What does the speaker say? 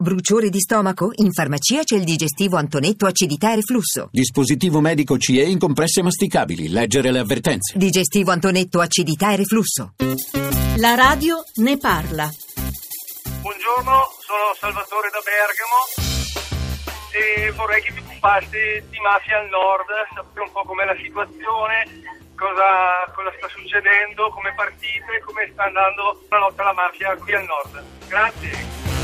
Bruciore di stomaco? In farmacia c'è il digestivo Antonetto acidità e reflusso. Dispositivo medico CE in compresse masticabili. Leggere le avvertenze. Digestivo Antonetto acidità e reflusso. La radio ne parla. Buongiorno, sono Salvatore da Bergamo e vorrei che mi occupaste di mafia al nord, sapere un po' com'è la situazione, cosa, cosa sta succedendo, come partite, come sta andando la lotta alla mafia qui al nord. Grazie.